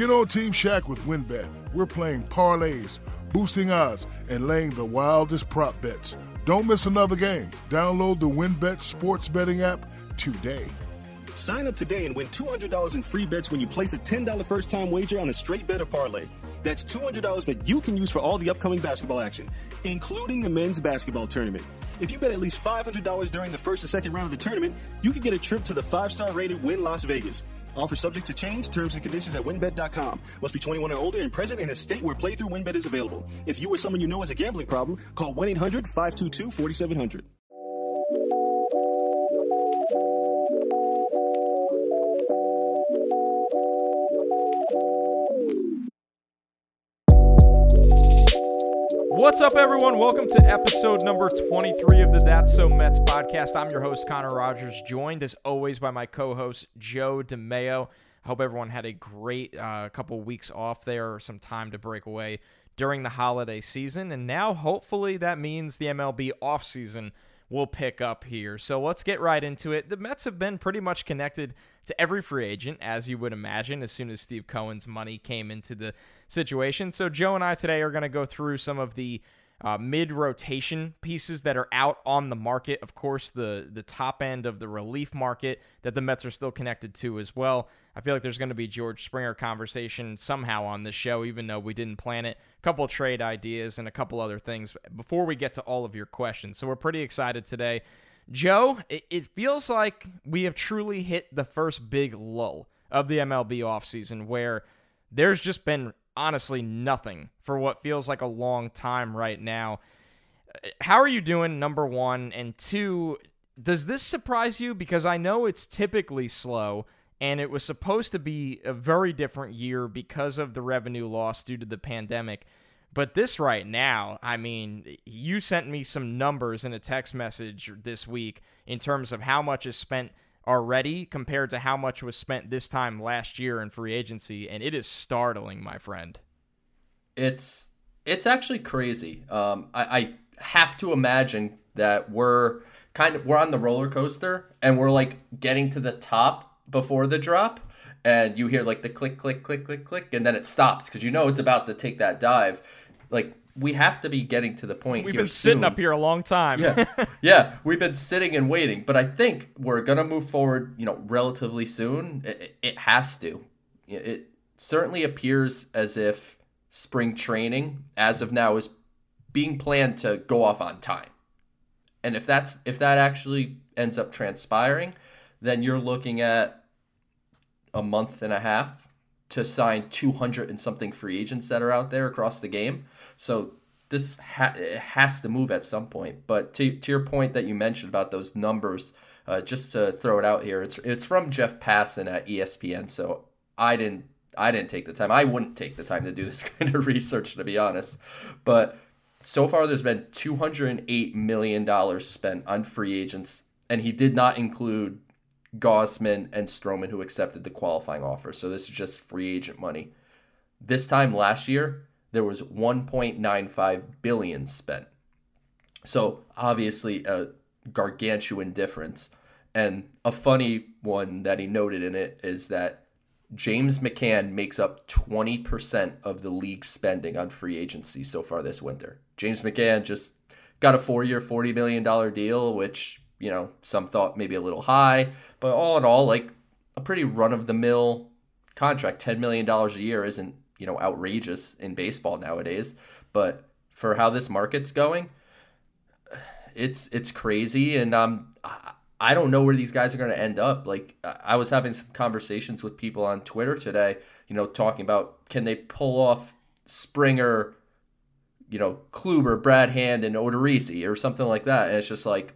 Get on Team Shaq with WynnBET. We're playing parlays, boosting odds, and laying the wildest prop bets. Don't miss another game. Download the WynnBET sports betting app today. Sign up today and win $200 in free bets when you place a $10 first time wager on a straight bet or parlay. That's $200 that you can use for all the upcoming basketball action, including the men's basketball tournament. If you bet at least $500 during the first and second round of the tournament, you can get a trip to the five star rated Wynn Las Vegas. Offer subject to change, terms and conditions at wynnbet.com. Must be 21 or older and present in a state where playthrough WynnBET is available. If you or someone you know has a gambling problem, call 1 800 522 4700. What's up, everyone? Welcome to episode number 23 of the That's So Mets podcast. I'm your host, Connor Rogers, joined as always by my co host, Joe DeMeo. I hope everyone had a great uh, couple weeks off there, some time to break away during the holiday season. And now, hopefully, that means the MLB offseason will pick up here. So let's get right into it. The Mets have been pretty much connected to every free agent, as you would imagine, as soon as Steve Cohen's money came into the situation. So Joe and I today are going to go through some of the uh, mid rotation pieces that are out on the market. Of course, the the top end of the relief market that the Mets are still connected to as well. I feel like there's going to be George Springer conversation somehow on this show, even though we didn't plan it. A couple trade ideas and a couple other things before we get to all of your questions. So we're pretty excited today. Joe, it, it feels like we have truly hit the first big lull of the MLB offseason where there's just been honestly nothing for what feels like a long time right now. How are you doing, number one? And two, does this surprise you? Because I know it's typically slow, and it was supposed to be a very different year because of the revenue loss due to the pandemic. But this right now, I mean, you sent me some numbers in a text message this week in terms of how much is spent already compared to how much was spent this time last year in free agency, and it is startling, my friend. It's it's actually crazy. Um, I, I have to imagine that we're kind of we're on the roller coaster and we're like getting to the top before the drop and you hear like the click click click click click and then it stops because you know it's about to take that dive like we have to be getting to the point. We've been sitting soon. up here a long time. yeah, yeah, we've been sitting and waiting, but I think we're gonna move forward. You know, relatively soon. It, it has to. It certainly appears as if spring training, as of now, is being planned to go off on time. And if that's if that actually ends up transpiring, then you're looking at a month and a half to sign 200 and something free agents that are out there across the game. So this ha- has to move at some point. But to, to your point that you mentioned about those numbers, uh, just to throw it out here, it's it's from Jeff Passan at ESPN. So I didn't I didn't take the time. I wouldn't take the time to do this kind of research to be honest. But so far, there's been 208 million dollars spent on free agents, and he did not include Gausman and Stroman, who accepted the qualifying offer. So this is just free agent money. This time last year, there was 1.95 billion spent. So obviously a gargantuan difference. And a funny one that he noted in it is that James McCann makes up 20% of the league spending on free agency so far this winter. James McCann just got a four year, $40 million deal, which, you know, some thought maybe a little high, but all in all, like a pretty run of the mill contract. $10 million a year isn't you know outrageous in baseball nowadays. But for how this market's going, it's it's crazy, and um, I don't know where these guys are going to end up. Like I was having some conversations with people on Twitter today, you know, talking about can they pull off Springer, you know, Kluber, Brad Hand, and Odorizzi or something like that. And it's just like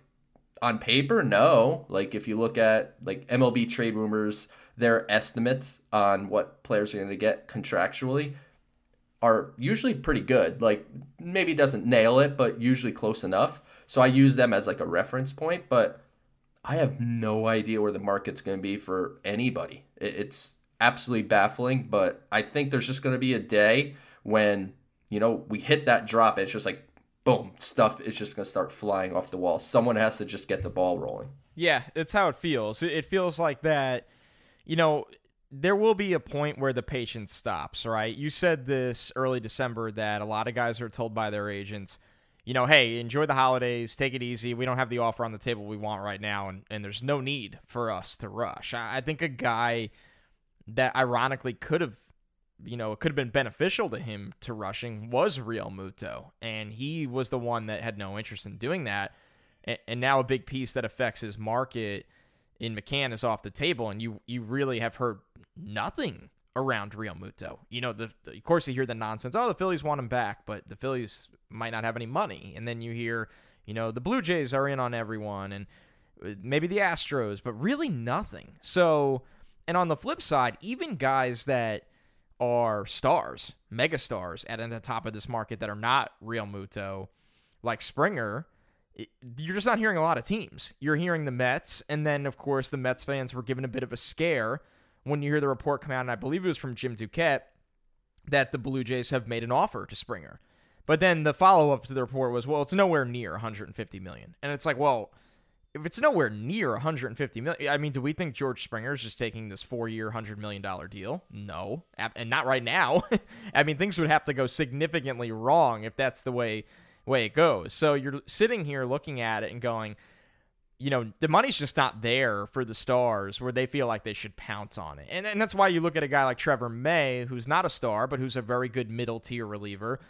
on paper, no. Like if you look at like MLB trade rumors their estimates on what players are going to get contractually are usually pretty good. Like maybe doesn't nail it, but usually close enough. So I use them as like a reference point, but I have no idea where the market's going to be for anybody. It's absolutely baffling, but I think there's just going to be a day when, you know, we hit that drop. and it's just like, boom, stuff is just going to start flying off the wall. Someone has to just get the ball rolling. Yeah, it's how it feels. It feels like that you know, there will be a point where the patience stops, right? You said this early December that a lot of guys are told by their agents, you know, hey, enjoy the holidays, take it easy. We don't have the offer on the table we want right now, and, and there's no need for us to rush. I, I think a guy that ironically could have, you know, it could have been beneficial to him to rushing was Realmuto, and he was the one that had no interest in doing that. And, and now a big piece that affects his market in McCann is off the table, and you you really have heard nothing around Realmuto. You know, the, the, of course you hear the nonsense. Oh, the Phillies want him back, but the Phillies might not have any money. And then you hear, you know, the Blue Jays are in on everyone, and uh, maybe the Astros, but really nothing. So, and on the flip side, even guys that are stars, mega stars at the top of this market that are not Realmuto, like Springer. You're just not hearing a lot of teams. You're hearing the Mets, and then of course the Mets fans were given a bit of a scare when you hear the report come out, and I believe it was from Jim Duquette, that the Blue Jays have made an offer to Springer. But then the follow up to the report was, well, it's nowhere near 150 million, and it's like, well, if it's nowhere near 150 million, I mean, do we think George Springer is just taking this four-year, hundred million dollar deal? No, and not right now. I mean, things would have to go significantly wrong if that's the way way it goes. So you're sitting here looking at it and going, you know, the money's just not there for the stars where they feel like they should pounce on it. And, and that's why you look at a guy like Trevor May, who's not a star, but who's a very good middle tier reliever.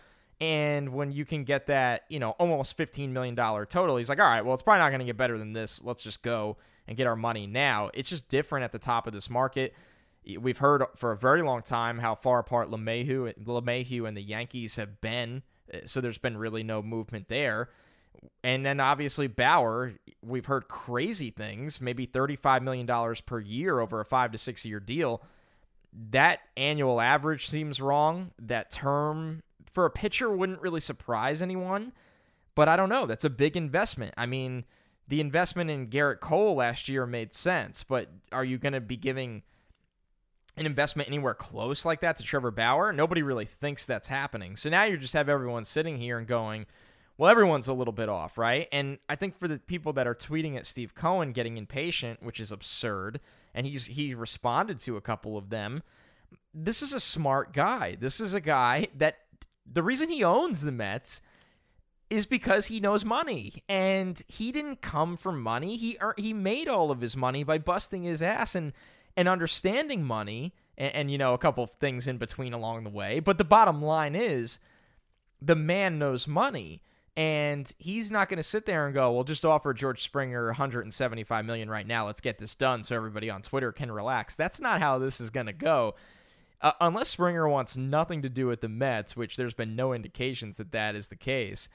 And when you can get that, you know, almost $15 million total, he's like, all right, well, it's probably not going to get better than this. Let's just go and get our money now. It's just different at the top of this market. We've heard for a very long time how far apart LeMahieu, LeMahieu and the Yankees have been. So there's been really no movement there. And then obviously Bauer, we've heard crazy things, maybe $35 million per year over a five to six year deal. That annual average seems wrong. That term for a pitcher wouldn't really surprise anyone, but I don't know. That's a big investment. I mean, the investment in Gerrit Cole last year made sense, but are you going to be giving an investment anywhere close like that to Trevor Bauer? Nobody really thinks that's happening. So now you just have everyone sitting here and going, well, everyone's a little bit off, right? And I think for the people that are tweeting at Steve Cohen getting impatient, which is absurd, and he's he responded to a couple of them. This is a smart guy. This is a guy that the reason he owns the Mets is because he knows money and he didn't come for money. He he made all of his money by busting his ass and and understanding money and, and you know a couple of things in between along the way. But the bottom line is the man knows money and he's not going to sit there and go, "Well, just offer George Springer 175 million right now. Let's get this done so everybody on Twitter can relax." That's not how this is going to go. Uh, unless Springer wants nothing to do with the Mets, which there's been no indications that that is the case.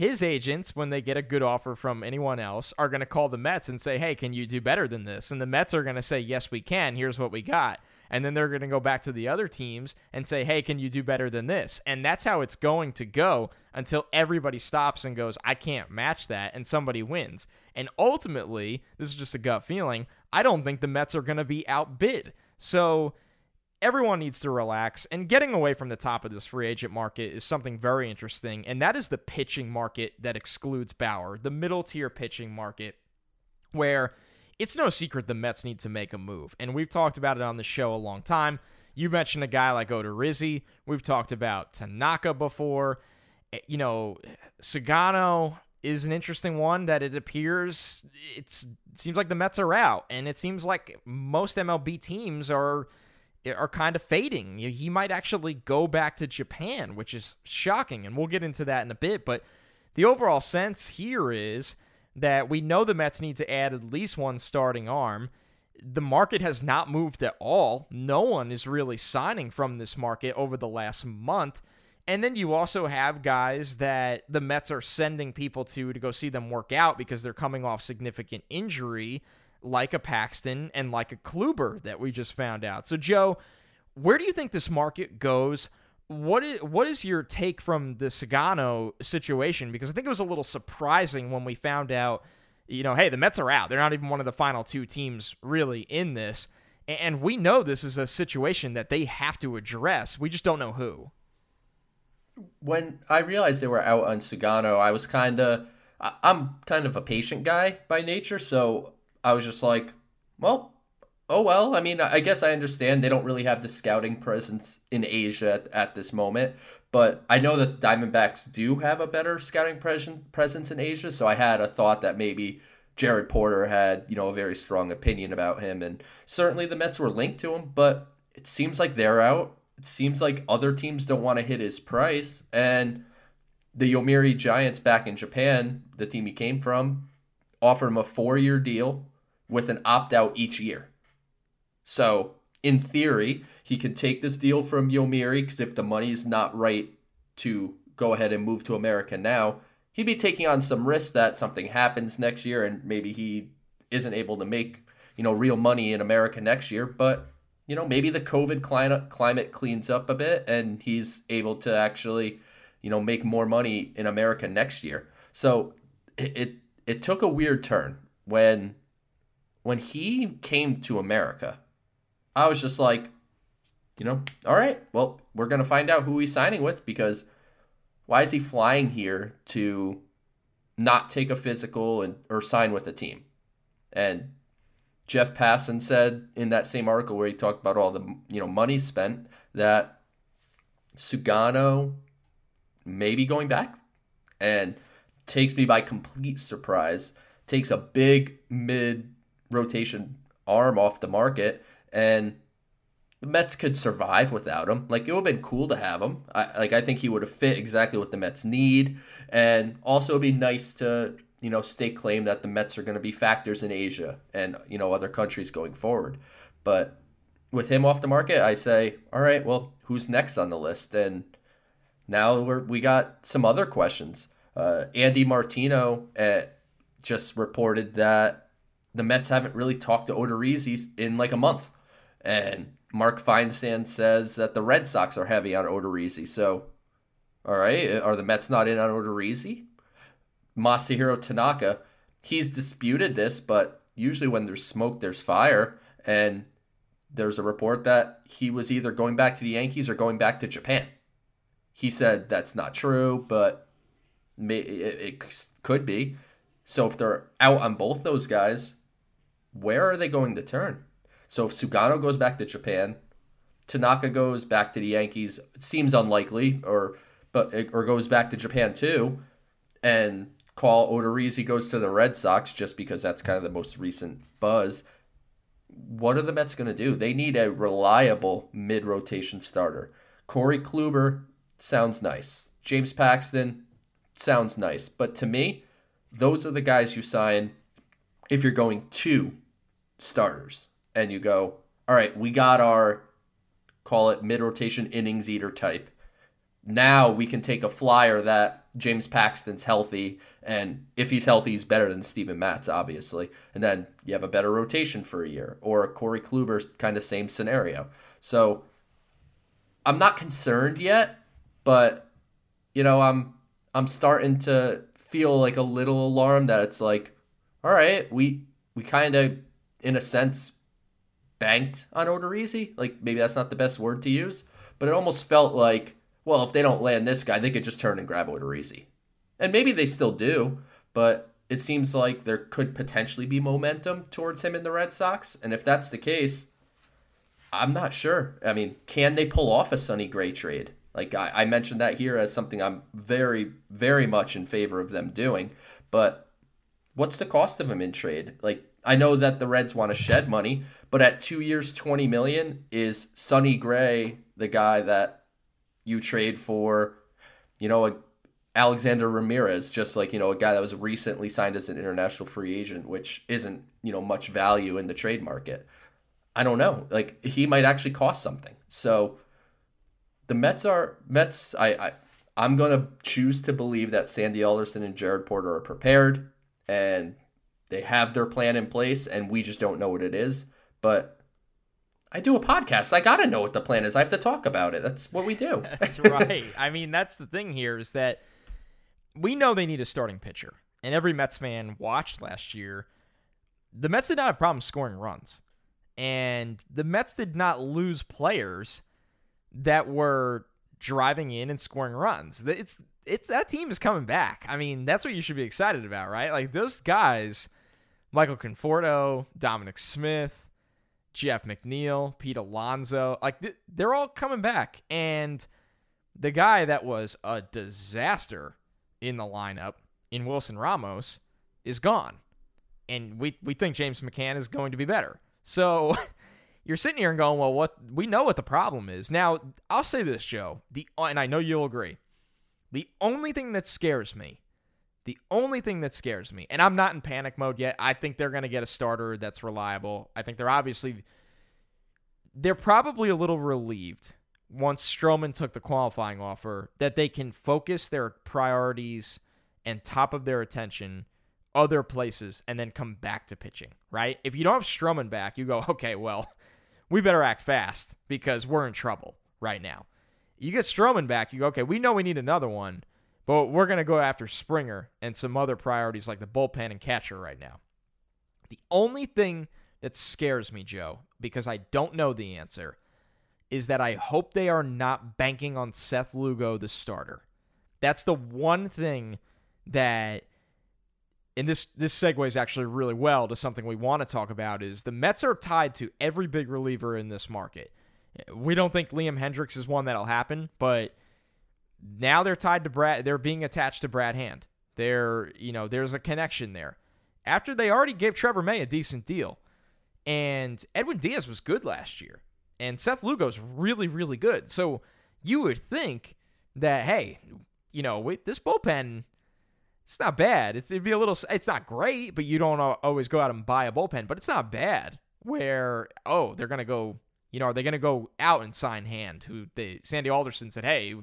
His agents, when they get a good offer from anyone else, are going to call the Mets and say, "Hey, can you do better than this?" And the Mets are going to say, "Yes, we can. Here's what we got." and then they're going to go back to the other teams and say, "Hey, can you do better than this?" And that's how it's going to go until everybody stops and goes, "I can't match that," and somebody wins. And ultimately, this is just a gut feeling. I don't think the Mets are going to be outbid. So everyone needs to relax. And getting away from the top of this free agent market is something very interesting, and that is the pitching market that excludes Bauer, the middle tier pitching market, where it's no secret the Mets need to make a move. And we've talked about it on the show a long time. You mentioned a guy like Odorizzi. We've talked about Tanaka before. Eh, you know, Sugano is an interesting one that it appears it seems like the Mets are out and it seems like most MLB teams are are kind of fading. He might actually go back to Japan, which is shocking and we'll get into that in a bit, but the overall sense here is that we know the Mets need to add at least one starting arm. The market has not moved at all. No one is really signing from this market over the last month. And then you also have guys that the Mets are sending people to to go see them work out because they're coming off significant injury, like a Paxton and like a Kluber that we just found out. So, Joe, where do you think this market goes what is what is your take from the Sugano situation? Because I think it was a little surprising when we found out, you know, hey, the Mets are out. They're not even one of the final two teams really in this, and we know this is a situation that they have to address. We just don't know who. When I realized they were out on Sugano, I was kind of, I'm kind of a patient guy by nature, so I was just like, well, oh well. I mean, I guess I understand they don't really have the scouting presence in Asia at, at this moment, but I know that Diamondbacks do have a better scouting presence in Asia. So I had a thought that maybe Jared Porter had, you know, a very strong opinion about him, and certainly the Mets were linked to him. But it seems like they're out. It seems like other teams don't want to hit his price, and the Yomiuri Giants back in Japan, the team he came from, offered him a four-year deal with an opt-out each year. So in theory, he could take this deal from Yomiuri because if the money's not right to go ahead and move to America now, he'd be taking on some risk that something happens next year and maybe he isn't able to make you know real money in America next year. But you know maybe the COVID climate climate cleans up a bit and he's able to actually you know make more money in America next year. So it it, it took a weird turn when when he came to America I was just like, you know, all right, well, we're going to find out who he's signing with because why is he flying here to not take a physical and or sign with a team? And Jeff Passan said in that same article where he talked about all the you know money spent that Sugano may be going back and takes me by complete surprise. Takes a big mid rotation arm off the market and the Mets could survive without him. Like it would have been cool to have him. I like I think he would have fit exactly what the Mets need, and also it'd be nice to you know stake claim that the Mets are going to be factors in Asia and you know other countries going forward. But with him off the market, I say, all right, well, who's next on the list? And now we're we got some other questions. Uh, Andy Martino uh, just reported that the Mets haven't really talked to Odorizzi in like a month. And Mark Feinsand says that the Red Sox are heavy on Odorizzi. So, all right, are the Mets not in on Odorizzi? Masahiro Tanaka, he's disputed this, but usually when there's smoke, there's fire. And there's a report that he was either going back to the Yankees or going back to Japan. He said that's not true, but it could be. So if they're out on both those guys, where are they going to turn? So if Sugano goes back to Japan, Tanaka goes back to the Yankees, it seems unlikely, or but or goes back to Japan too, and Carl Odorizzi goes to the Red Sox just because that's kind of the most recent buzz. What are the Mets going to do? They need a reliable mid rotation starter. Corey Kluber sounds nice. James Paxton sounds nice. But to me, those are the guys you sign if you're going two starters and you go, all right, we got our call it mid rotation innings eater type. Now we can take a flyer that James Paxton's healthy, and if he's healthy, he's better than Steven Matz, obviously. And then you have a better rotation for a year, or a Corey Kluber kind of same scenario. So I'm not concerned yet, but you know, I'm I'm starting to feel like a little alarmed that it's like, all right, we we kind of in a sense banked on Odorizzi. Like maybe that's not the best word to use, but it almost felt like, well, if they don't land this guy, they could just turn and grab Odorizzi. And maybe they still do, but it seems like there could potentially be momentum towards him in the Red Sox. And if that's the case, I'm not sure. I mean, can they pull off a Sonny Gray trade? Like I, I mentioned that here as something I'm very, very much in favor of them doing. But what's the cost of him in trade? Like I know that the Reds want to shed money, but at two years, twenty million, is Sonny Gray the guy that you trade for? You know, a Alexander Ramirez, just like you know, a guy that was recently signed as an international free agent, which isn't you know much value in the trade market. I don't know. Like he might actually cost something. So the Mets are Mets. I, I I'm gonna choose to believe that Sandy Alderson and Jared Porter are prepared and they have their plan in place, and we just don't know what it is. But I do a podcast. I got to know what the plan is. I have to talk about it. That's what we do. that's right. I mean, that's the thing here is that we know they need a starting pitcher. And every Mets fan watched last year. The Mets did not have problems scoring runs. And the Mets did not lose players that were driving in and scoring runs. It's it's that team is coming back. I mean, that's what you should be excited about, right? Like those guys, Michael Conforto, Dominic Smith, Jeff McNeil, Pete Alonso. Like th- they're all coming back. And the guy that was a disaster in the lineup in Wilson Ramos is gone. And we, we think James McCann is going to be better. So you're sitting here and going, well, what we know what the problem is. Now, I'll say this, Joe, the and I know you'll agree. The only thing that scares me, the only thing that scares me, and I'm not in panic mode yet. I think they're going to get a starter that's reliable. I think they're obviously they're probably a little relieved once Stroman took the qualifying offer that they can focus their priorities and top of their attention other places and then come back to pitching, right? If you don't have Stroman back, you go, okay, well, we better act fast because we're in trouble right now. You get Stroman back, you go, okay, we know we need another one, but we're going to go after Springer and some other priorities like the bullpen and catcher right now. The only thing that scares me, Joe, because I don't know the answer, is that I hope they are not banking on Seth Lugo, the starter. That's the one thing that and this this segues actually really well to something we want to talk about is the Mets are tied to every big reliever in this market. We don't think Liam Hendriks is one that'll happen, but now they're tied to Brad. They're being attached to Brad Hand. They're you know there's a connection there. After they already gave Trevor May a decent deal, and Edwin Diaz was good last year, and Seth Lugo's really really good. So you would think that hey, you know, with this bullpen it's not bad. It's, it'd be a little. It's not great, but you don't always go out and buy a bullpen. But it's not bad. Where oh, they're gonna go. You know, are they gonna go out and sign Hand? Who they Sandy Alderson said, hey,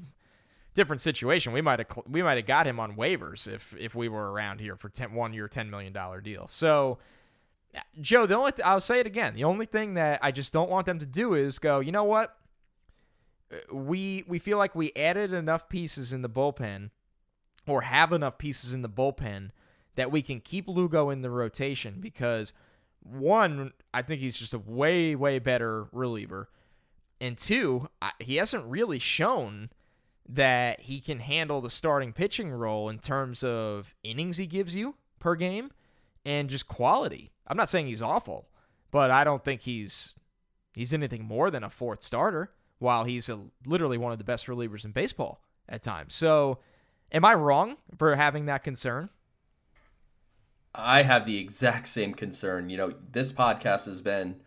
different situation. We might have we might have got him on waivers if if we were around here for 10, one year, ten million dollar deal. So. Uh, Joe, the only th- I'll say it again. The only thing that I just don't want them to do is go. You know what? Uh, we we feel like we added enough pieces in the bullpen or have enough pieces in the bullpen that we can keep Lugo in the rotation because one, I think he's just a way, way better reliever. And two, he hasn't really shown that he can handle the starting pitching role in terms of innings he gives you per game and just quality. I'm not saying he's awful, but I don't think he's he's anything more than a fourth starter while he's a, literally one of the best relievers in baseball at times. So, Am I wrong for having that concern? I have the exact same concern. You know, this podcast has been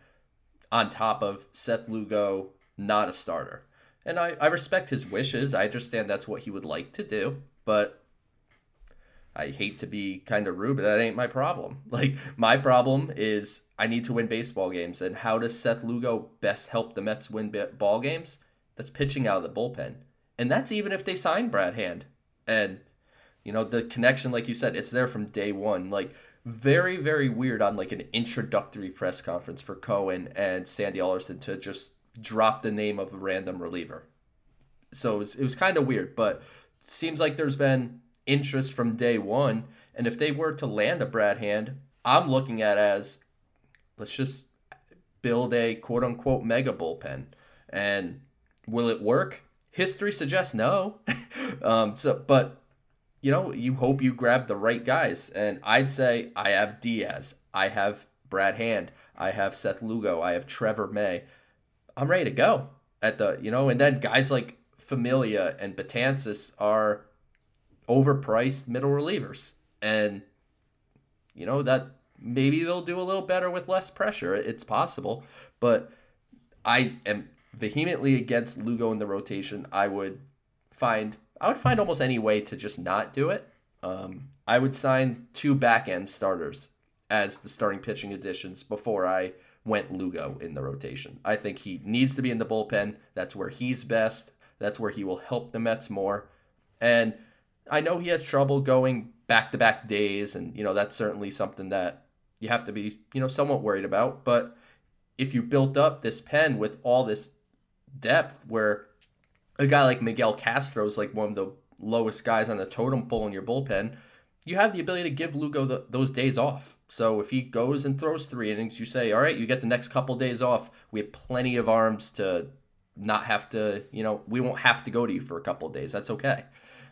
on top of Seth Lugo, not a starter. And I, I respect his wishes. I understand that's what he would like to do, but I hate to be kind of rude, but that ain't my problem. Like, my problem is I need to win baseball games. And how does Seth Lugo best help the Mets win ball games? That's pitching out of the bullpen. And that's even if they sign Brad Hand. And you know, the connection like you said, it's there from day 1. Like very very weird on like an introductory press conference for Cohen and Sandy Alderson to just drop the name of a random reliever. So it was, was kind of weird, but seems like there's been interest from day 1 and if they were to land a Brad Hand, I'm looking at as let's just build a quote unquote mega bullpen. And will it work? History suggests no. um, so, but you know, you hope you grab the right guys, and I'd say I have Diaz, I have Brad Hand, I have Seth Lugo, I have Trevor May. I'm ready to go at the you know, and then guys like Familia and Betances are overpriced middle relievers, and you know that maybe they'll do a little better with less pressure. It's possible, but I am vehemently against Lugo in the rotation. I would find I would find almost any way to just not do it. Um, I would sign two back end starters as the starting pitching additions before I went Lugo in the rotation. I think he needs to be in the bullpen. That's where he's best. That's where he will help the Mets more. And I know he has trouble going back to back days, and you know that's certainly something that you have to be you know somewhat worried about. But if you built up this pen with all this depth where a guy like Miguel Castro is like one of the lowest guys on the totem pole in your bullpen, you have the ability to give Lugo the, those days off. So if he goes and throws three innings, you say, all right, you get the next couple days off. We have plenty of arms to not have to, you know, we won't have to go to you for a couple days. That's okay.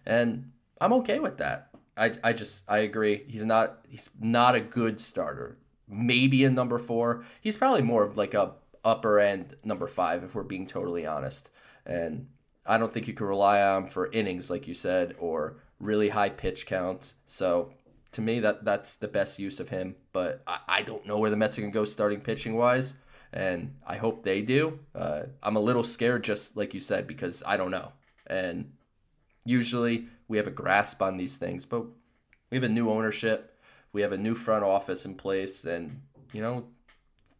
And I'm okay with that. I, I just I agree. He's not he's not a good starter maybe a number four. He's probably more of like a upper end number five, if we're being totally honest. And I don't think you can rely on him for innings, like you said, or really high pitch counts. So to me, that that's the best use of him. But I, I don't know where the Mets are going to go starting pitching wise. And I hope they do. Uh, I'm a little scared, just like you said, because I don't know. And usually we have a grasp on these things, but we have a new ownership. We have a new front office in place. And, you know,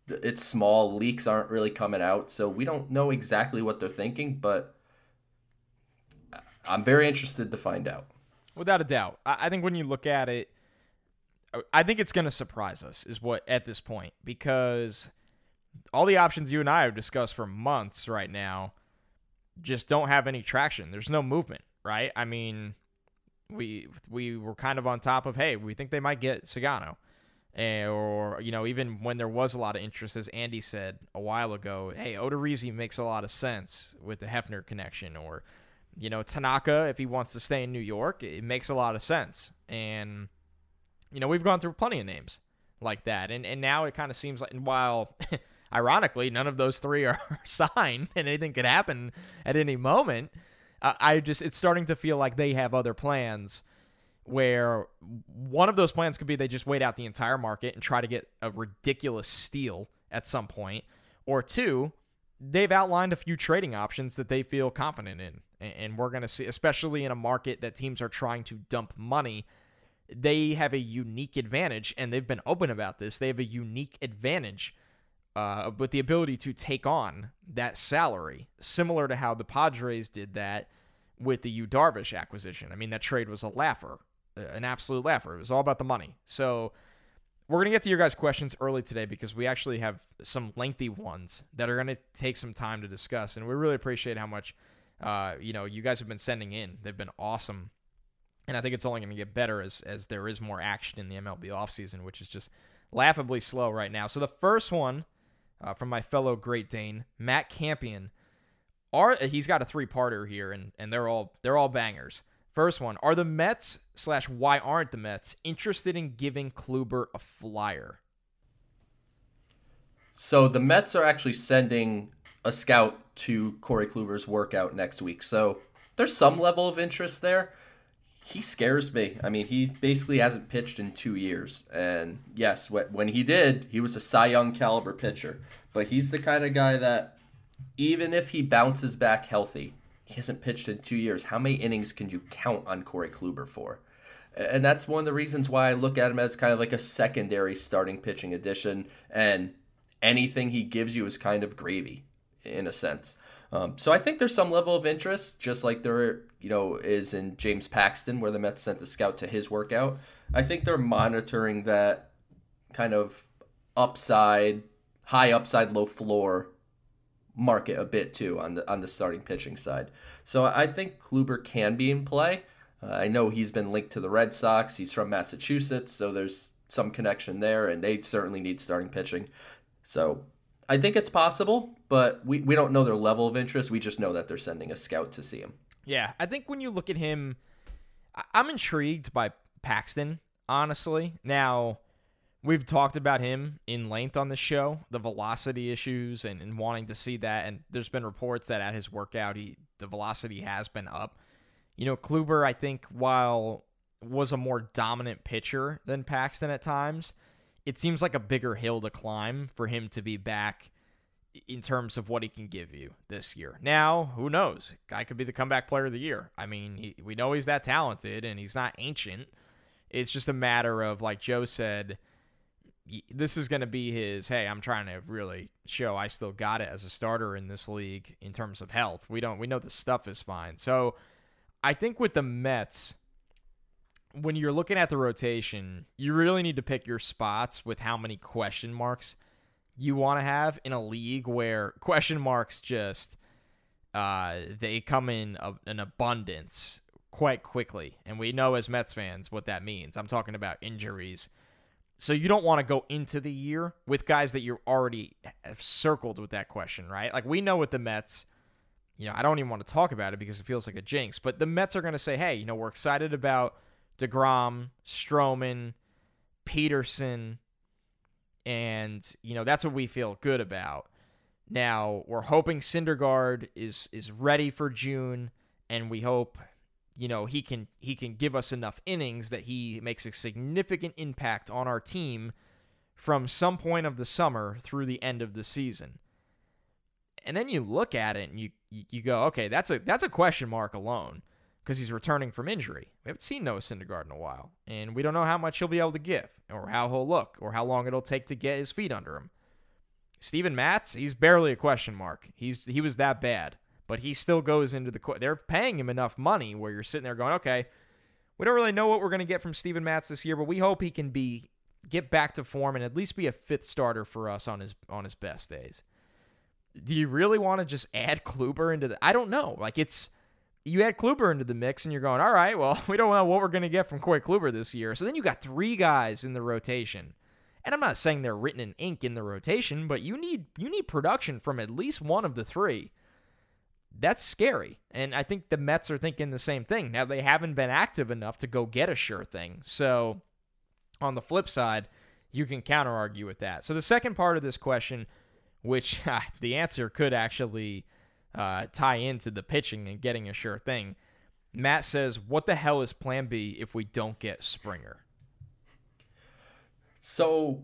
it's small. Leaks aren't really coming out. So we don't know exactly what they're thinking, but I'm very interested to find out. Without a doubt. I think when you look at it, I think it's going to surprise us, is what at this point, because all the options you and I have discussed for months right now just don't have any traction. There's no movement, right? I mean, we we were kind of on top of, hey, we think they might get Sugano. Eh, or you know even when there was a lot of interest, as Andy said a while ago, hey, Odorizzi makes a lot of sense with the Hefner connection, or you know Tanaka if he wants to stay in New York, it makes a lot of sense. And you know we've gone through plenty of names like that, and and now it kind of seems like, and while ironically none of those three are signed, and anything could happen at any moment, uh, I just it's starting to feel like they have other plans where one of those plans could be they just wait out the entire market and try to get a ridiculous steal at some point, or two, they've outlined a few trading options that they feel confident in. And we're going to see, especially in a market that teams are trying to dump money, they have a unique advantage, and they've been open about this. They have a unique advantage uh, with the ability to take on that salary, similar to how the Padres did that with the Yu Darvish acquisition. I mean, that trade was a laugher an absolute laugher. It was all about the money. So we're to get to your guys' questions early today because we actually have some lengthy ones that are to take some time to discuss. And we really appreciate how much, uh, you know, you guys have been sending in. They've been awesome. And I think it's only going to get better as, as there is more action in the MLB offseason, which is just laughably slow right now. So the first one uh, from my fellow Great Dane, Matt Campion. Are, he's got a three-parter here, and, and they're all they're all bangers. First one: Are the Mets slash why aren't the Mets interested in giving Kluber a flyer? So the Mets are actually sending a scout to Corey Kluber's workout next week. So there's some level of interest there. He scares me. I mean, he basically hasn't pitched in two years. And yes, when he did, he was a Cy Young caliber pitcher. But he's the kind of guy that, even if he bounces back healthy, he hasn't pitched in two years. How many innings can you count on Corey Kluber for? And that's one of the reasons why I look at him as kind of like a secondary starting pitching addition. And anything he gives you is kind of gravy in a sense. Um, so I think there's some level of interest, just like there you know is in James Paxton, where the Mets sent the scout to his workout. I think they're monitoring that kind of upside, high upside, low floor market a bit too on the on the starting pitching side. So I think Kluber can be in play. Uh, I know he's been linked to the Red Sox. He's from Massachusetts, so there's some connection there, and they certainly need starting pitching. So I think it's possible, but we, we don't know their level of interest. We just know that they're sending a scout to see him. Yeah, I think when you look at him, I'm intrigued by Paxton, honestly. Now, We've talked about him in length on the show, the velocity issues and, and wanting to see that. And there's been reports that at his workout, he the velocity has been up. You know, Kluber, I think, while was a more dominant pitcher than Paxton at times, it seems like a bigger hill to climb for him to be back in terms of what he can give you this year. Now, who knows? Guy could be the comeback player of the year. I mean, he, we know he's that talented and he's not ancient. It's just a matter of, like Joe said, this is going to be his hey i'm trying to really show i still got it as a starter in this league in terms of health. We don't we know the stuff is fine. So i think with the mets when you're looking at the rotation you really need to pick your spots with how many question marks you want to have in a league where question marks just uh, they come in a, an abundance quite quickly. And we know as mets fans what that means. I'm talking about injuries so you don't want to go into the year with guys that you already have circled with that question, right? Like we know with the Mets, you know, I don't even want to talk about it because it feels like a jinx, but the Mets are going to say, "Hey, you know, we're excited about DeGrom, Stroman, Peterson, And, you know, that's what we feel good about. Now, we're hoping Syndergaard is is ready for June and we hope you know he can he can give us enough innings that he makes a significant impact on our team from some point of the summer through the end of the season. And then you look at it and you you go, okay, that's a that's a question mark alone because he's returning from injury. We haven't seen Noah Syndergaard in a while, and we don't know how much he'll be able to give, or how he'll look, or how long it'll take to get his feet under him. Steven Matz, he's barely a question mark. He's he was that bad, but he still goes into the. They're paying him enough money where you're sitting there going, okay, we don't really know what we're going to get from Steven Matz this year, but we hope he can be get back to form and at least be a fifth starter for us on his on his best days. Do you really want to just add Kluber into the? I don't know. Like it's you add Kluber into the mix and you're going, all right, well, we don't know what we're going to get from Corey Kluber this year. So then you got three guys in the rotation. And I'm not saying they're written in ink in the rotation, but you need you need production from at least one of the three. That's scary. And I think the Mets are thinking the same thing. Now they haven't been active enough to go get a sure thing. So on the flip side, you can counter argue with that. So the second part of this question, which the answer could actually uh, tie into the pitching and getting a sure thing. Matt says, "What the hell is Plan B if we don't get Springer?" So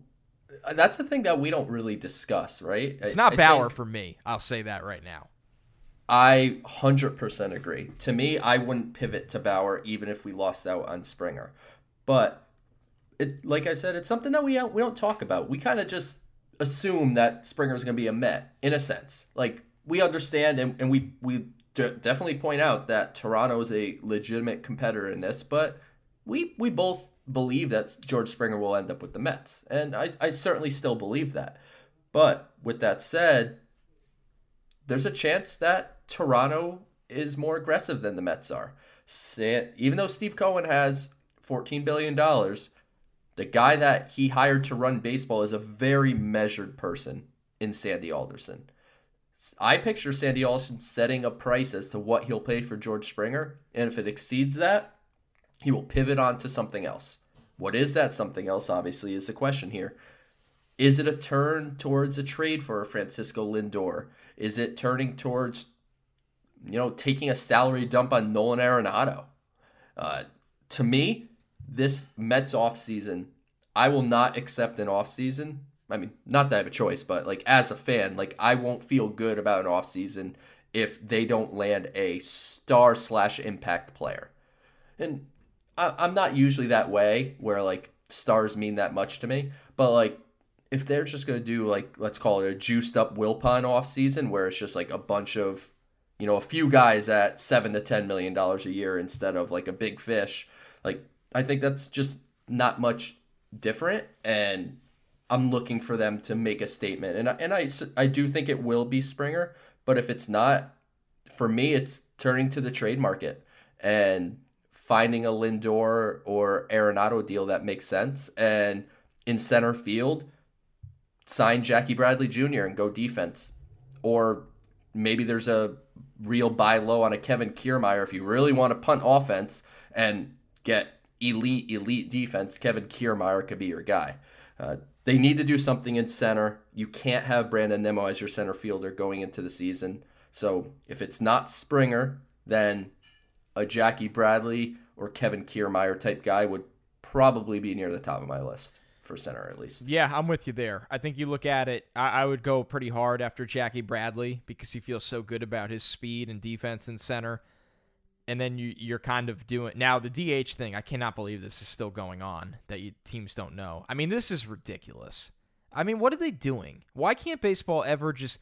uh, that's the thing that we don't really discuss, right? It's not I, Bauer for me. I'll say that right now. I 100% agree. To me, I wouldn't pivot to Bauer even if we lost out on Springer. But it, like I said, it's something that we we don't talk about. We kind of just assume that Springer is going to be a Met in a sense. Like we understand and, and we we definitely point out that Toronto is a legitimate competitor in this, but we we both believe that George Springer will end up with the Mets, and I I certainly still believe that. But with that said, there's a chance that Toronto is more aggressive than the Mets are. Even though Steve Cohen has $14 billion, the guy that he hired to run baseball is a very measured person in Sandy Alderson. I picture Sandy Alderson setting a price as to what he'll pay for George Springer, and if it exceeds that, he will pivot on to something else. What is that something else, obviously, is the question here. Is it a turn towards a trade for Francisco Lindor? Is it turning towards, you know, taking a salary dump on Nolan Arenado? Uh, to me, this Mets offseason, I will not accept an offseason I mean, not that I have a choice, but like as a fan, like I won't feel good about an offseason if they don't land a star slash impact player. And I, I'm not usually that way where like stars mean that much to me, but like if they're just gonna do like let's call it a juiced up Wilpon offseason where it's just like a bunch of you know a few guys at seven to ten million dollars a year instead of like a big fish, like I think that's just not much different and I'm looking for them to make a statement, and I, and I I do think it will be Springer, but if it's not, for me, it's turning to the trade market and finding a Lindor or Arenado deal that makes sense, and in center field, sign Jackie Bradley Jr. and go defense, or maybe there's a real buy low on a Kevin Kiermaier if you really want to punt offense and get elite elite defense. Kevin Kiermaier could be your guy. Uh, they need to do something in center. You can't have Brandon Nimmo as your center fielder going into the season. So if it's not Springer, then a Jackie Bradley or Kevin Kiermaier type guy would probably be near the top of my list for center at least. Yeah, I'm with you there. I think you look at it, I, I would go pretty hard after Jackie Bradley because he feels so good about his speed and defense in center and then you you're kind of doing now the DH thing. I cannot believe this is still going on that you, teams don't know. I mean, this is ridiculous. I mean, what are they doing? Why can't baseball ever just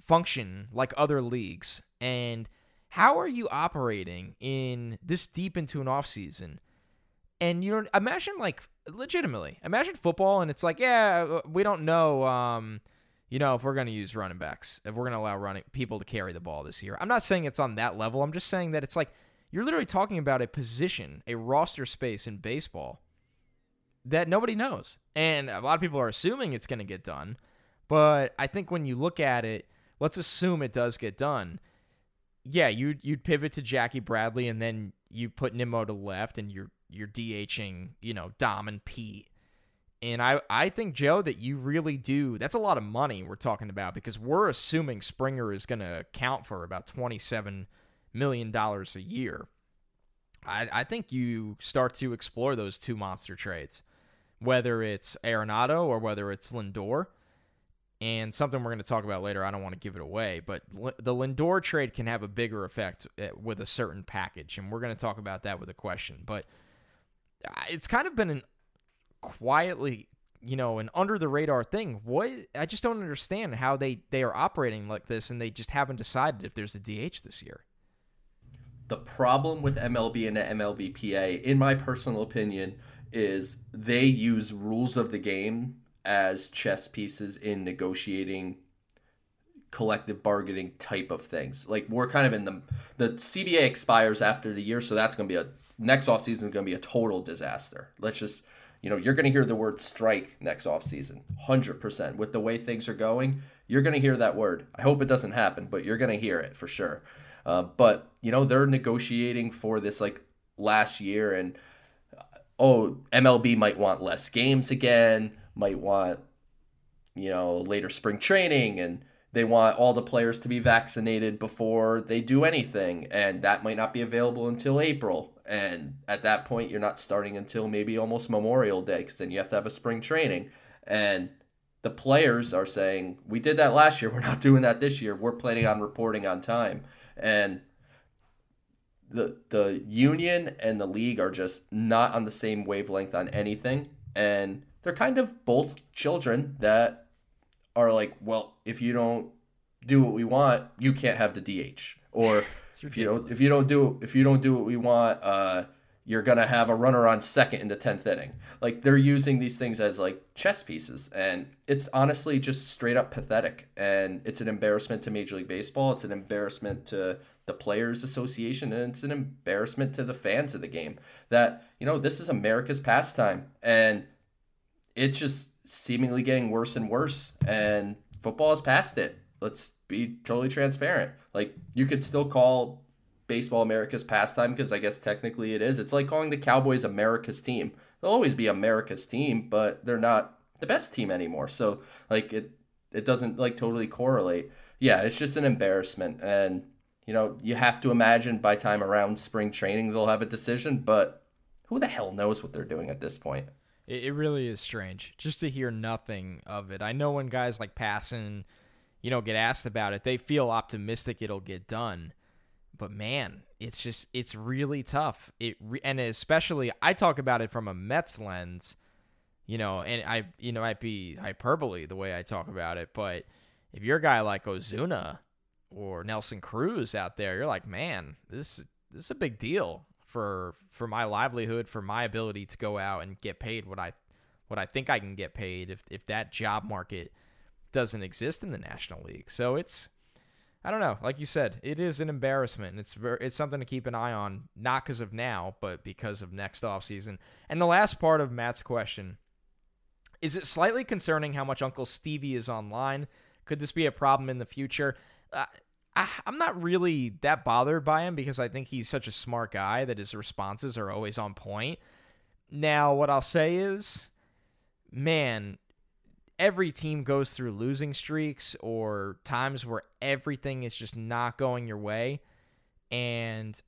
function like other leagues? And how are you operating in this deep into an off season? And you imagine like legitimately imagine football, and it's like, yeah, uh, we don't know. Um, you know, if we're going to use running backs, if we're going to allow running people to carry the ball this year. I'm not saying it's on that level. I'm just saying that it's like you're literally talking about a position, a roster space in baseball that nobody knows. And a lot of people are assuming it's going to get done. But I think when you look at it, let's assume it does get done. Yeah, you you'd pivot to Jackie Bradley and then you put Nimmo to left and you're you're DHing, you know, Dom and Pete And I, I think, Joe, that you really do. That's a lot of money we're talking about because we're assuming Springer is going to account for about $27 million a year. I, I think you start to explore those two monster trades, whether it's Arenado or whether it's Lindor. And something we're going to talk about later. I don't want to give it away, but the Lindor trade can have a bigger effect eh, with a certain package. And we're going to talk about that with a question. But it's kind of been an quietly, you know, an under the radar thing. What I just don't understand how they they are operating like this, and they just haven't decided if there's a DH this year. The problem with MLB and the MLBPA, in my personal opinion, is they use rules of the game as chess pieces in negotiating collective bargaining type of things. Like we're kind of in the the CBA expires after the year, so that's going to be a next offseason is going to be a total disaster. Let's just, you know, you're going to hear the word strike next offseason, 100%. With the way things are going, you're going to hear that word. I hope it doesn't happen, but you're going to hear it for sure. Uh, but, you know, they're negotiating for this like last year, and uh, oh, MLB might want less games again, might want, you know, later spring training and they want all the players to be vaccinated before they do anything, and that might not be available until April. And at that point, you're not starting until maybe almost Memorial Day, because then you have to have a spring training. And the players are saying, We did that last year. We're not doing that this year. We're planning on reporting on time. And the the union and the league are just not on the same wavelength on anything. And they're kind of both children that are like, well, if you don't do what we want, you can't have the DH. Or if you don't if you don't do if you don't do what we want, uh, you're gonna have a runner on second in the tenth inning. Like they're using these things as like chess pieces, and it's honestly just straight up pathetic. And it's an embarrassment to Major League Baseball. It's an embarrassment to the Players Association, and it's an embarrassment to the fans of the game. That you know this is America's pastime, and it's just seemingly getting worse and worse, and football is past it. Let's be totally transparent. Like you could still call baseball America's pastime because I guess technically it is. It's like calling the Cowboys America's team. They'll always be America's team, but they're not the best team anymore. So like it it doesn't like totally correlate. Yeah, it's just an embarrassment and you know, you have to imagine by time around spring training they'll have a decision, but who the hell knows what they're doing at this point? It, it really is strange just to hear nothing of it. I know when guys like Passan, you know, get asked about it, they feel optimistic it'll get done. But man, it's just it's really tough. It and especially I talk about it from a Mets lens, you know, and I you know might be hyperbole the way I talk about it, but if you're a guy like Ozuna or Nelson Cruz out there, you're like, man, this this is a big deal for for my livelihood, for my ability to go out and get paid what I what I think I can get paid if if that job market doesn't exist in the National League. So it's I don't know, like you said, it is an embarrassment and it's it's something to keep an eye on not because of now, but because of next offseason. And the last part of Matt's question is it slightly concerning how much Uncle Stevie is online? Could this be a problem in the future? Uh, I, am not really that bothered by him because I think he's such a smart guy that his responses are always on point. Now, what I'll say is, man, every team goes through losing streaks or times where everything is just not going your way and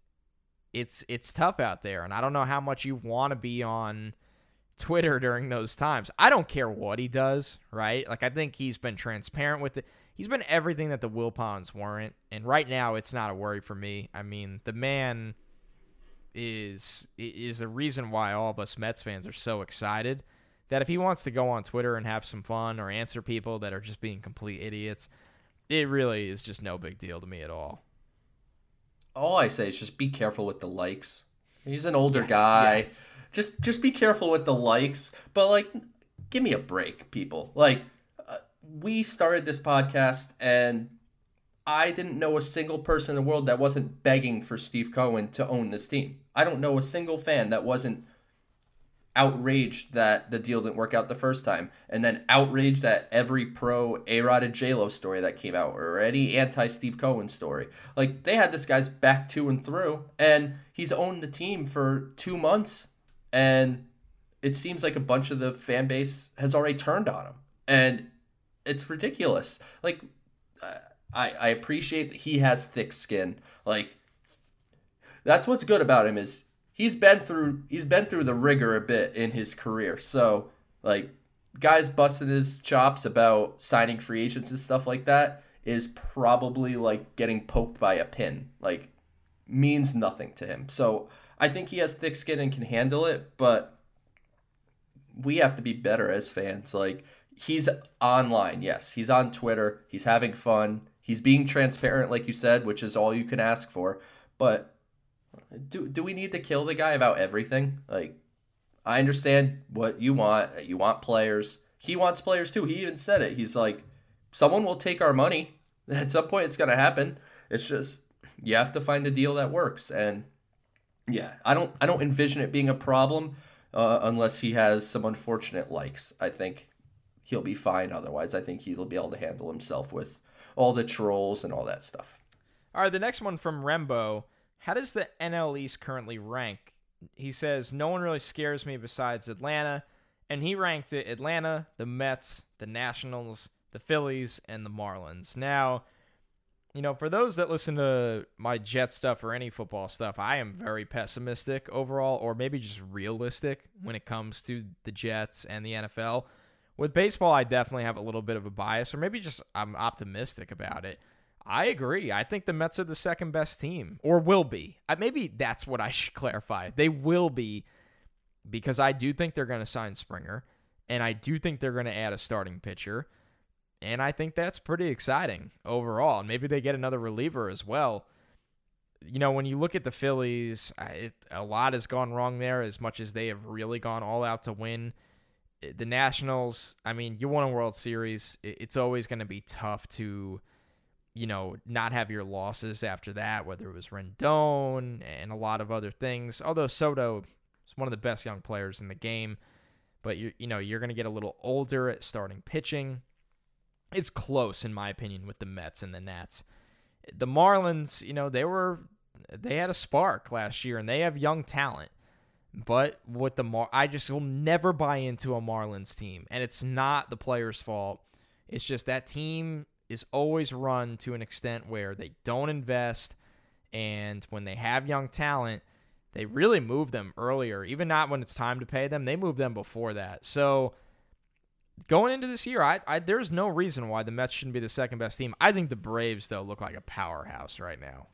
it's it's tough out there and I don't know how much you want to be on Twitter during those times. I don't care what he does, right? Like I think he's been transparent with it he's been everything that the Wilpons weren't, and right now it's not a worry for me. I mean, the man is is a reason why all of us Mets fans are so excited that if he wants to go on Twitter and have some fun or answer people that are just being complete idiots, it really is just no big deal to me at all. All I say is just be careful with the likes. He's an older guy. Yes. Just just be careful with the likes, but like give me a break, people. Like we started this podcast and I didn't know a single person in the world that wasn't begging for Steve Cohen to own this team. I don't know a single fan that wasn't outraged that the deal didn't work out the first time, and then outraged at every pro A Rod and J Lo story that came out, or any anti Steve Cohen story. Like they had this guy's back to and through, and he's owned the team for two months, and it seems like a bunch of the fan base has already turned on him, and it's ridiculous. Like, I I appreciate that he has thick skin. Like, that's what's good about him is he's been through he's been through the rigor a bit in his career. So like guys busting his chops about signing free agents and stuff like that is probably like getting poked by a pin. Like means nothing to him. So I think he has thick skin and can handle it, but we have to be better as fans. Like he's online, yes. He's on Twitter. He's having fun. He's being transparent, like you said, which is all you can ask for. But do do we need to kill the guy about everything? Like I understand what you want. You want players. He wants players too. He even said it. He's like, someone will take our money. At some point, it's gonna happen. It's just you have to find a deal that works. And yeah, I don't I don't envision it being a problem uh, unless he has some unfortunate likes. I think he'll be fine. Otherwise, I think he'll be able to handle himself with all the trolls and all that stuff. All right, the next one from Rembo. How does the NL East currently rank? He says, No one really scares me besides Atlanta. And he ranked it Atlanta, the Mets, the Nationals, the Phillies, and the Marlins. Now, you know, for those that listen to my Jet stuff or any football stuff, I am very pessimistic overall, or maybe just realistic when it comes to the Jets and the NFL. With baseball, I definitely have a little bit of a bias, or maybe just I'm optimistic about it. I agree. I think the Mets are the second best team, or will be. Uh, maybe that's what I should clarify. They will be because I do think they're going to sign Springer, and I do think they're going to add a starting pitcher. And I think that's pretty exciting overall. And maybe they get another reliever as well. You know, when you look at the Phillies, it, a lot has gone wrong there as much as they have really gone all out to win. The Nationals, I mean, you won a World Series. It's always going to be tough to you know, not have your losses after that, whether it was Rendon and a lot of other things. Although Soto is one of the best young players in the game, but you you know you're going to get a little older at starting pitching. It's close in my opinion with the Mets and the Nats. The Marlins, you know, they were they had a spark last year and they have young talent. But with the Mar, I just will never buy into a Marlins team, and it's not the players' fault. It's just that team is always run to an extent where they don't invest, and when they have young talent, they really move them earlier. Even not when it's time to pay them, they move them before that. So going into this year, I, I there's no reason why the Mets shouldn't be the second best team. I think the Braves though look like a powerhouse right now.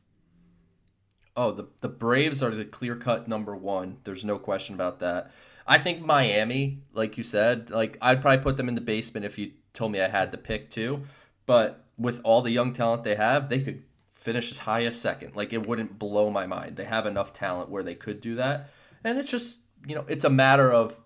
Oh, the the Braves are the clear cut number one. There's no question about that. I think Miami, like you said, like I'd probably put them in the basement if you told me I had to pick two. But with all the young talent they have, they could finish as high as second. Like it wouldn't blow my mind. They have enough talent where they could do that. And it's just, you know, it's a matter of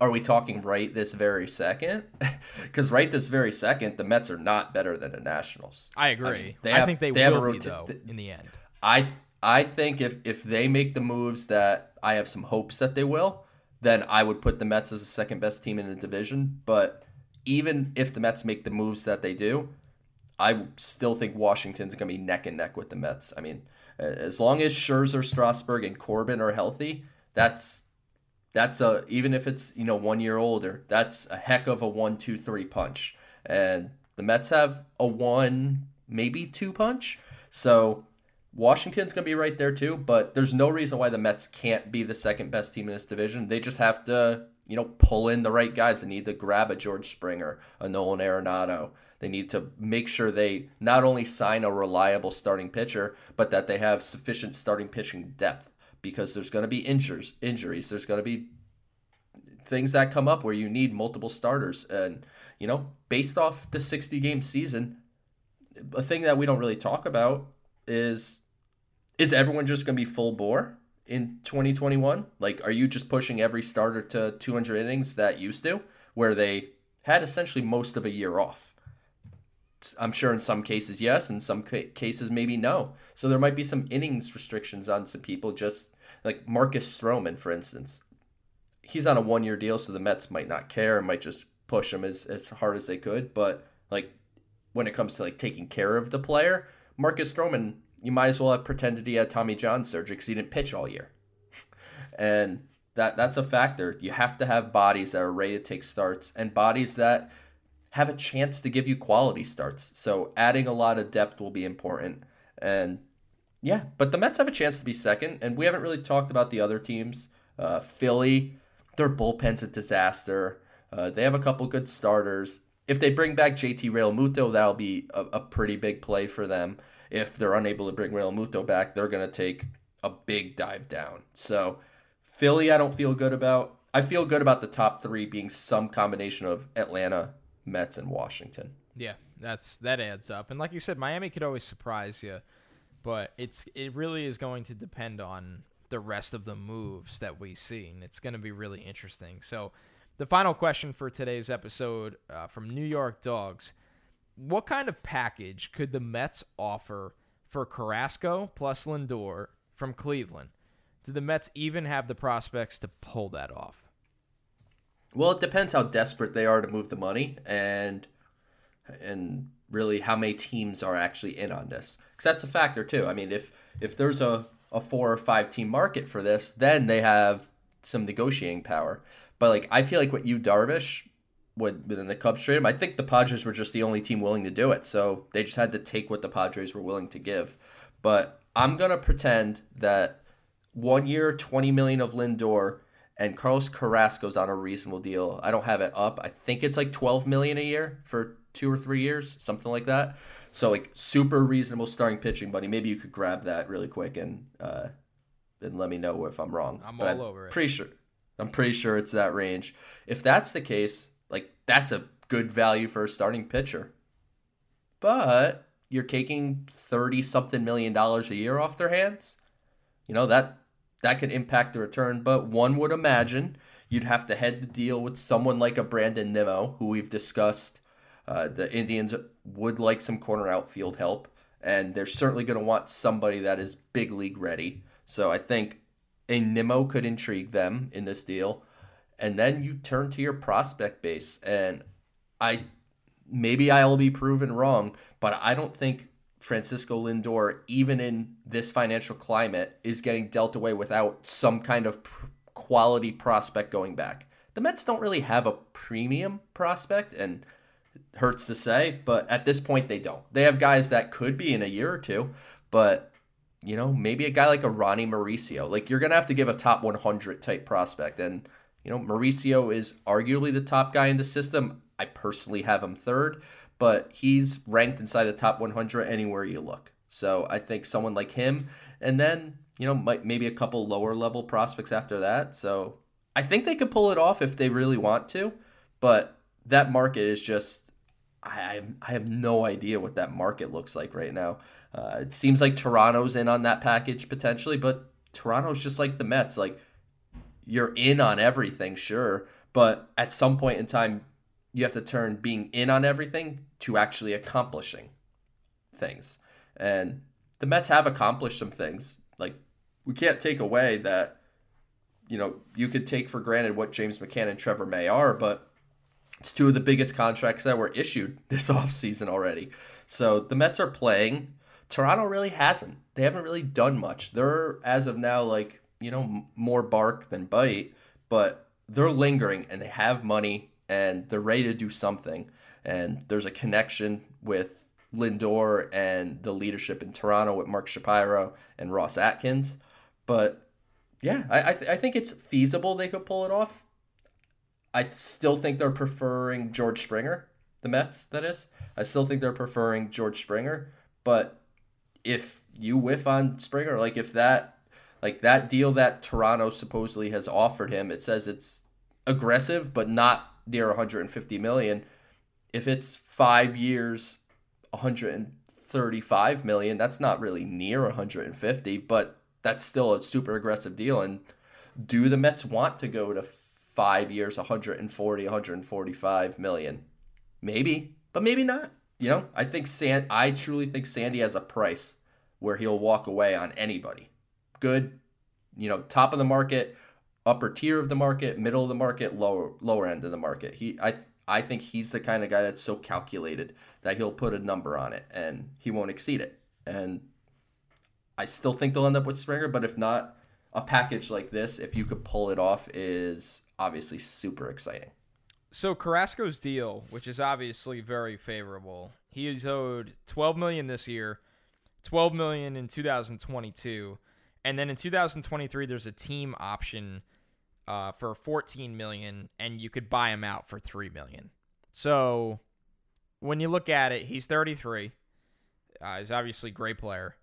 are we talking right this very second? Because right this very second, the Mets are not better than the Nationals. I agree. I, mean, they have, I think they, they will be, though, in the end. I I think if if they make the moves that I have some hopes that they will, then I would put the Mets as the second best team in the division. But even if the Mets make the moves that they do, I still think Washington's going to be neck and neck with the Mets. I mean, as long as Scherzer, Strasburg, and Corbin are healthy, that's that's a even if it's you know one year older, that's a heck of a one, two, three punch. And the Mets have a one, maybe two punch. So Washington's going to be right there too. But there's no reason why the Mets can't be the second best team in this division. They just have to you know, pull in the right guys. They need to grab a George Springer, a Nolan Arenado. They need to make sure they not only sign a reliable starting pitcher, but that they have sufficient starting pitching depth because there's going to be injuries. Injuries. There's going to be things that come up where you need multiple starters, and you know, based off the 60 game season, a thing that we don't really talk about is is everyone just going to be full bore? in 2021? Like, are you just pushing every starter to 200 innings that used to, where they had essentially most of a year off? I'm sure in some cases, yes. In some ca- cases, maybe no. So there might be some innings restrictions on some people, just like Marcus Stroman, for instance. He's on a one year deal, so the Mets might not care and might just push him as, as hard as they could. But like when it comes to like taking care of the player, Marcus Stroman you might as well have pretended he had Tommy John surgery because he didn't pitch all year. and that that's a factor. You have to have bodies that are ready to take starts and bodies that have a chance to give you quality starts. So adding a lot of depth will be important. And yeah, but the Mets have a chance to be second, and we haven't really talked about the other teams. Uh, Philly, their bullpen's a disaster. Uh, they have a couple good starters. If they bring back JT Realmuto, that'll be a, a pretty big play for them. If they're unable to bring Realmuto back, they're going to take a big dive down. So Philly, I don't feel good about. I feel good about the top three being some combination of Atlanta, Mets, and Washington. Yeah, that's that adds up. And like you said, Miami could always surprise you, but it's it really is going to depend on the rest of the moves that we see, and it's going to be really interesting. So, the final question for today's episode uh, from New York Dogs: What kind of package could the Mets offer for Carrasco plus Lindor from Cleveland? Do the Mets even have the prospects to pull that off? Well, it depends how desperate they are to move the money and and really how many teams are actually in on this. Cuz that's a factor too. I mean, if if there's a a four or five team market for this, then they have some negotiating power. But like I feel like what you Darvish would within the Cubs trade him, I think the Padres were just the only team willing to do it. So they just had to take what the Padres were willing to give. But I'm gonna pretend that one year, 20 million of Lindor, and Carlos Carrasco's on a reasonable deal. I don't have it up. I think it's like 12 million a year for two or three years, something like that. So like super reasonable starting pitching, buddy. Maybe you could grab that really quick and uh, and let me know if I'm wrong. I'm but all I'm over it. Pretty sure. I'm pretty sure it's that range. If that's the case, that's a good value for a starting pitcher. But you're taking 30 something million dollars a year off their hands. You know, that that could impact the return, but one would imagine you'd have to head the deal with someone like a Brandon Nimmo, who we've discussed. Uh, the Indians would like some corner outfield help, and they're certainly going to want somebody that is big league ready. So I think a Nimmo could intrigue them in this deal. And then you turn to your prospect base, and I maybe I'll be proven wrong, but I don't think Francisco Lindor, even in this financial climate, is getting dealt away without some kind of quality prospect going back. The Mets don't really have a premium prospect, and hurts to say, but at this point they don't. They have guys that could be in a year or two, but you know, maybe a guy like a Ronny Mauricio. Like you're gonna have to give a top 100 type prospect, and you know, Mauricio is arguably the top guy in the system. I personally have him third, but he's ranked inside the top 100 anywhere you look. So I think someone like him, and then you know might, maybe a couple lower level prospects after that. So I think they could pull it off if they really want to, but that market is just I have no idea what that market looks like right now. Uh, it seems like Toronto's in on that package potentially, but Toronto's just like the Mets. Like you're in on everything, sure, but at some point in time, you have to turn being in on everything to actually accomplishing things. And the Mets have accomplished some things. Like we can't take away that you know, you could take for granted what James McCann and Trevor May are, but it's two of the biggest contracts that were issued this offseason already. So the Mets are playing. Toronto really hasn't. They haven't really done much. They're, as of now, like, you know, more bark than bite, but they're lingering and they have money and they're ready to do something. And there's a connection with Lindor and the leadership in Toronto with Mark Shapiro and Ross Atkins. But yeah, I I, th- I think it's feasible they could pull it off. I still think they're preferring George Springer, the Mets, that is. I still think they're preferring George Springer, but if you whiff on Springer, like if that like that deal that Toronto supposedly has offered him, it says it's aggressive but not near 150 million. If it's 5 years 135 million, that's not really near 150, but that's still a super aggressive deal and do the Mets want to go to 5 years 140 145 million? Maybe, but maybe not. You know, I think San I truly think Sandy has a price where he'll walk away on anybody. Good, you know, top of the market, upper tier of the market, middle of the market, lower lower end of the market. He I I think he's the kind of guy that's so calculated that he'll put a number on it and he won't exceed it. And I still think they'll end up with Springer, but if not, a package like this, if you could pull it off, is obviously super exciting. So Carrasco's deal, which is obviously very favorable, he is owed 12 million this year, 12 million in 2022, and then in 2023 there's a team option uh, for 14 million, and you could buy him out for 3 million. So when you look at it, he's 33. Uh, he's obviously a great player.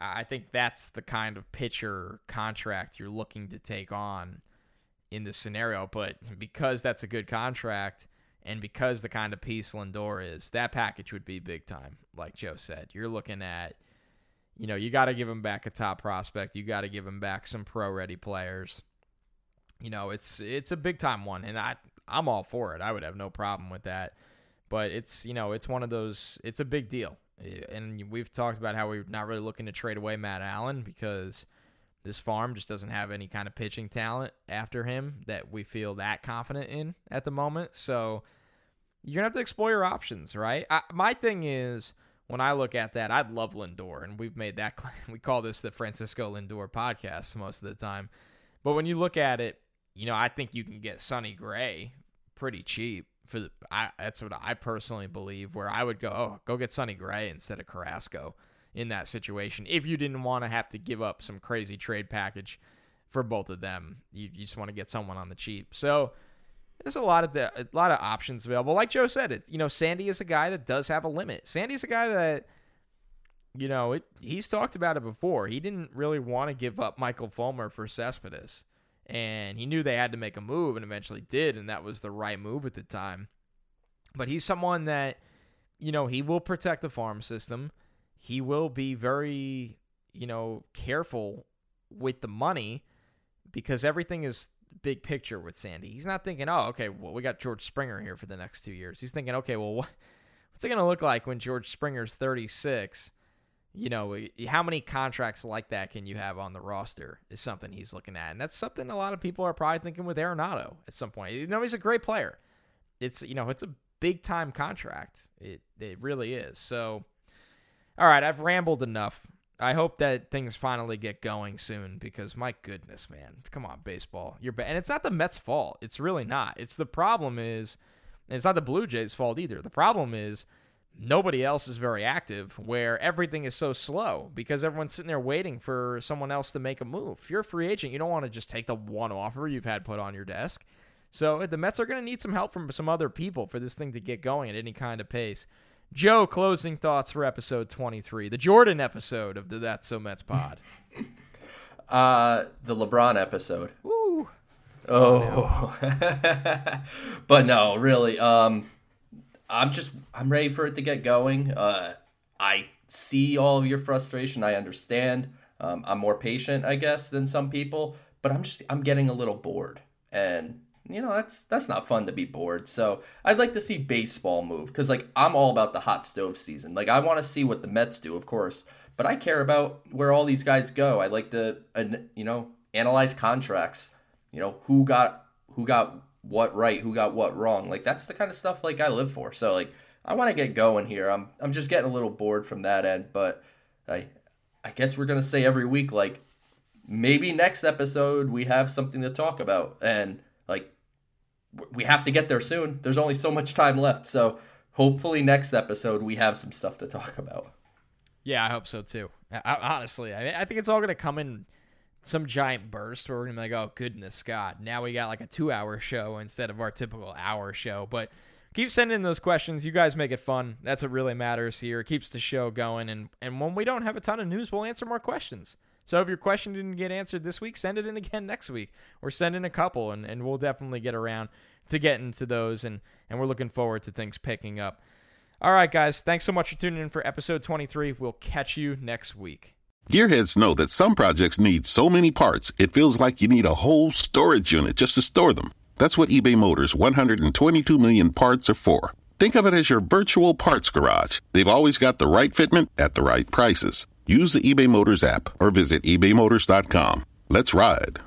I think that's the kind of pitcher contract you're looking to take on in this scenario. But because that's a good contract and because the kind of piece Lindor is, that package would be big time, like Joe said. You're looking at, you know, you got to give him back a top prospect. You got to give him back some pro ready players. You know, it's it's a big time one, and I I'm all for it. I would have no problem with that. But it's you know it's one of those. It's a big deal, eh, and we've talked about how we're not really looking to trade away Matt Allan because this farm just doesn't have any kind of pitching talent after him that we feel that confident in at the moment. So you're gonna have to explore your options, right? I, my thing is when I look at that, I'd love Lindor, and we've made that we call this the Francisco Lindor podcast most of the time. But when you look at it, you know, I think you can get Sonny Gray pretty cheap for the. I, that's what I personally believe. Where I would go, oh, go get Sonny Gray instead of Carrasco in that situation if you didn't want to have to give up some crazy trade package for both of them. You, you just want to get someone on the cheap. So there's a lot of the, a lot of options available. Like Joe said, it you know Sandy is a guy that does have a limit. Sandy's a guy that you know it, he's talked about it before. He didn't really want to give up Michael Fulmer for Cespedes, and he knew they had to make a move, and eventually did, and that was the right move at the time. But he's someone that you know he will protect the farm system he will be very, you know, careful with the money because everything is big picture with Sandy. He's not thinking, oh, okay, well, we got George Springer here for the next two years. He's thinking, okay, well, what, what's it going to look like when George Springer's 36? You know, how many contracts like that can you have on the roster is something he's looking at. And that's something a lot of people are probably thinking with Arenado at some point. You know, he's a great player. It's, you know, it's a big time contract. It, it really is. So, all right, I've rambled enough. I hope that things finally get going soon because my goodness, man, come on, baseball, you're bad, and it's not the Mets' fault. It's really not. It's the problem is, it's not the Blue Jays' fault either. The problem is nobody else is very active, where everything is so slow because everyone's sitting there waiting for someone else to make a move. If you're a free agent, you don't want to just take the one offer you've had put on your desk. So the Mets are going to need some help from some other people for this thing to get going at any kind of pace. Joe, closing thoughts for episode 23, the Jordan episode of the That's So Mets pod. uh, the LeBron episode. Ooh. Oh. but no, really. Um, I'm just I'm ready for it to get going. Uh, I see all of your frustration. I understand. Um, I'm more patient, I guess, than some people, but I'm just I'm getting a little bored, and you know that's that's not fun to be bored. So i'd like to see baseball move because like i'm all about the hot stove season. Like i want to see what the mets do of course but i care about where all these guys go. I like to you know analyze contracts you know who got who got what right who got what wrong. Like that's the kind of stuff like i live for. So like i want to get going here. I'm i'm just getting a little bored from that end but i i guess we're gonna say every week like maybe next episode we have something to talk about. And like we have to get there soon. There's only so much time left. So hopefully next episode we have some stuff to talk about. Yeah, I hope so too. I, honestly, I, I think it's all going to come in some giant burst where we're going to be like, oh, goodness God. Now we got like a two hour show instead of our typical hour show. But keep sending those questions. You guys make it fun. That's what really matters here. It keeps the show going. And, and when we don't have a ton of news, we'll answer more questions. So if your question didn't get answered this week, send it in again next week or send in a couple and, and we'll definitely get around to getting to those and, and we're looking forward to things picking up. All right, guys, thanks so much for tuning in for episode 23. We'll catch you next week. Gearheads know that some projects need so many parts, it feels like you need a whole storage unit just to store them. That's what eBay Motors 122 million parts are for. Think of it as your virtual parts garage. They've always got the right fitment at the right prices. Use the eBay Motors app or visit ebaymotors.com. Let's ride.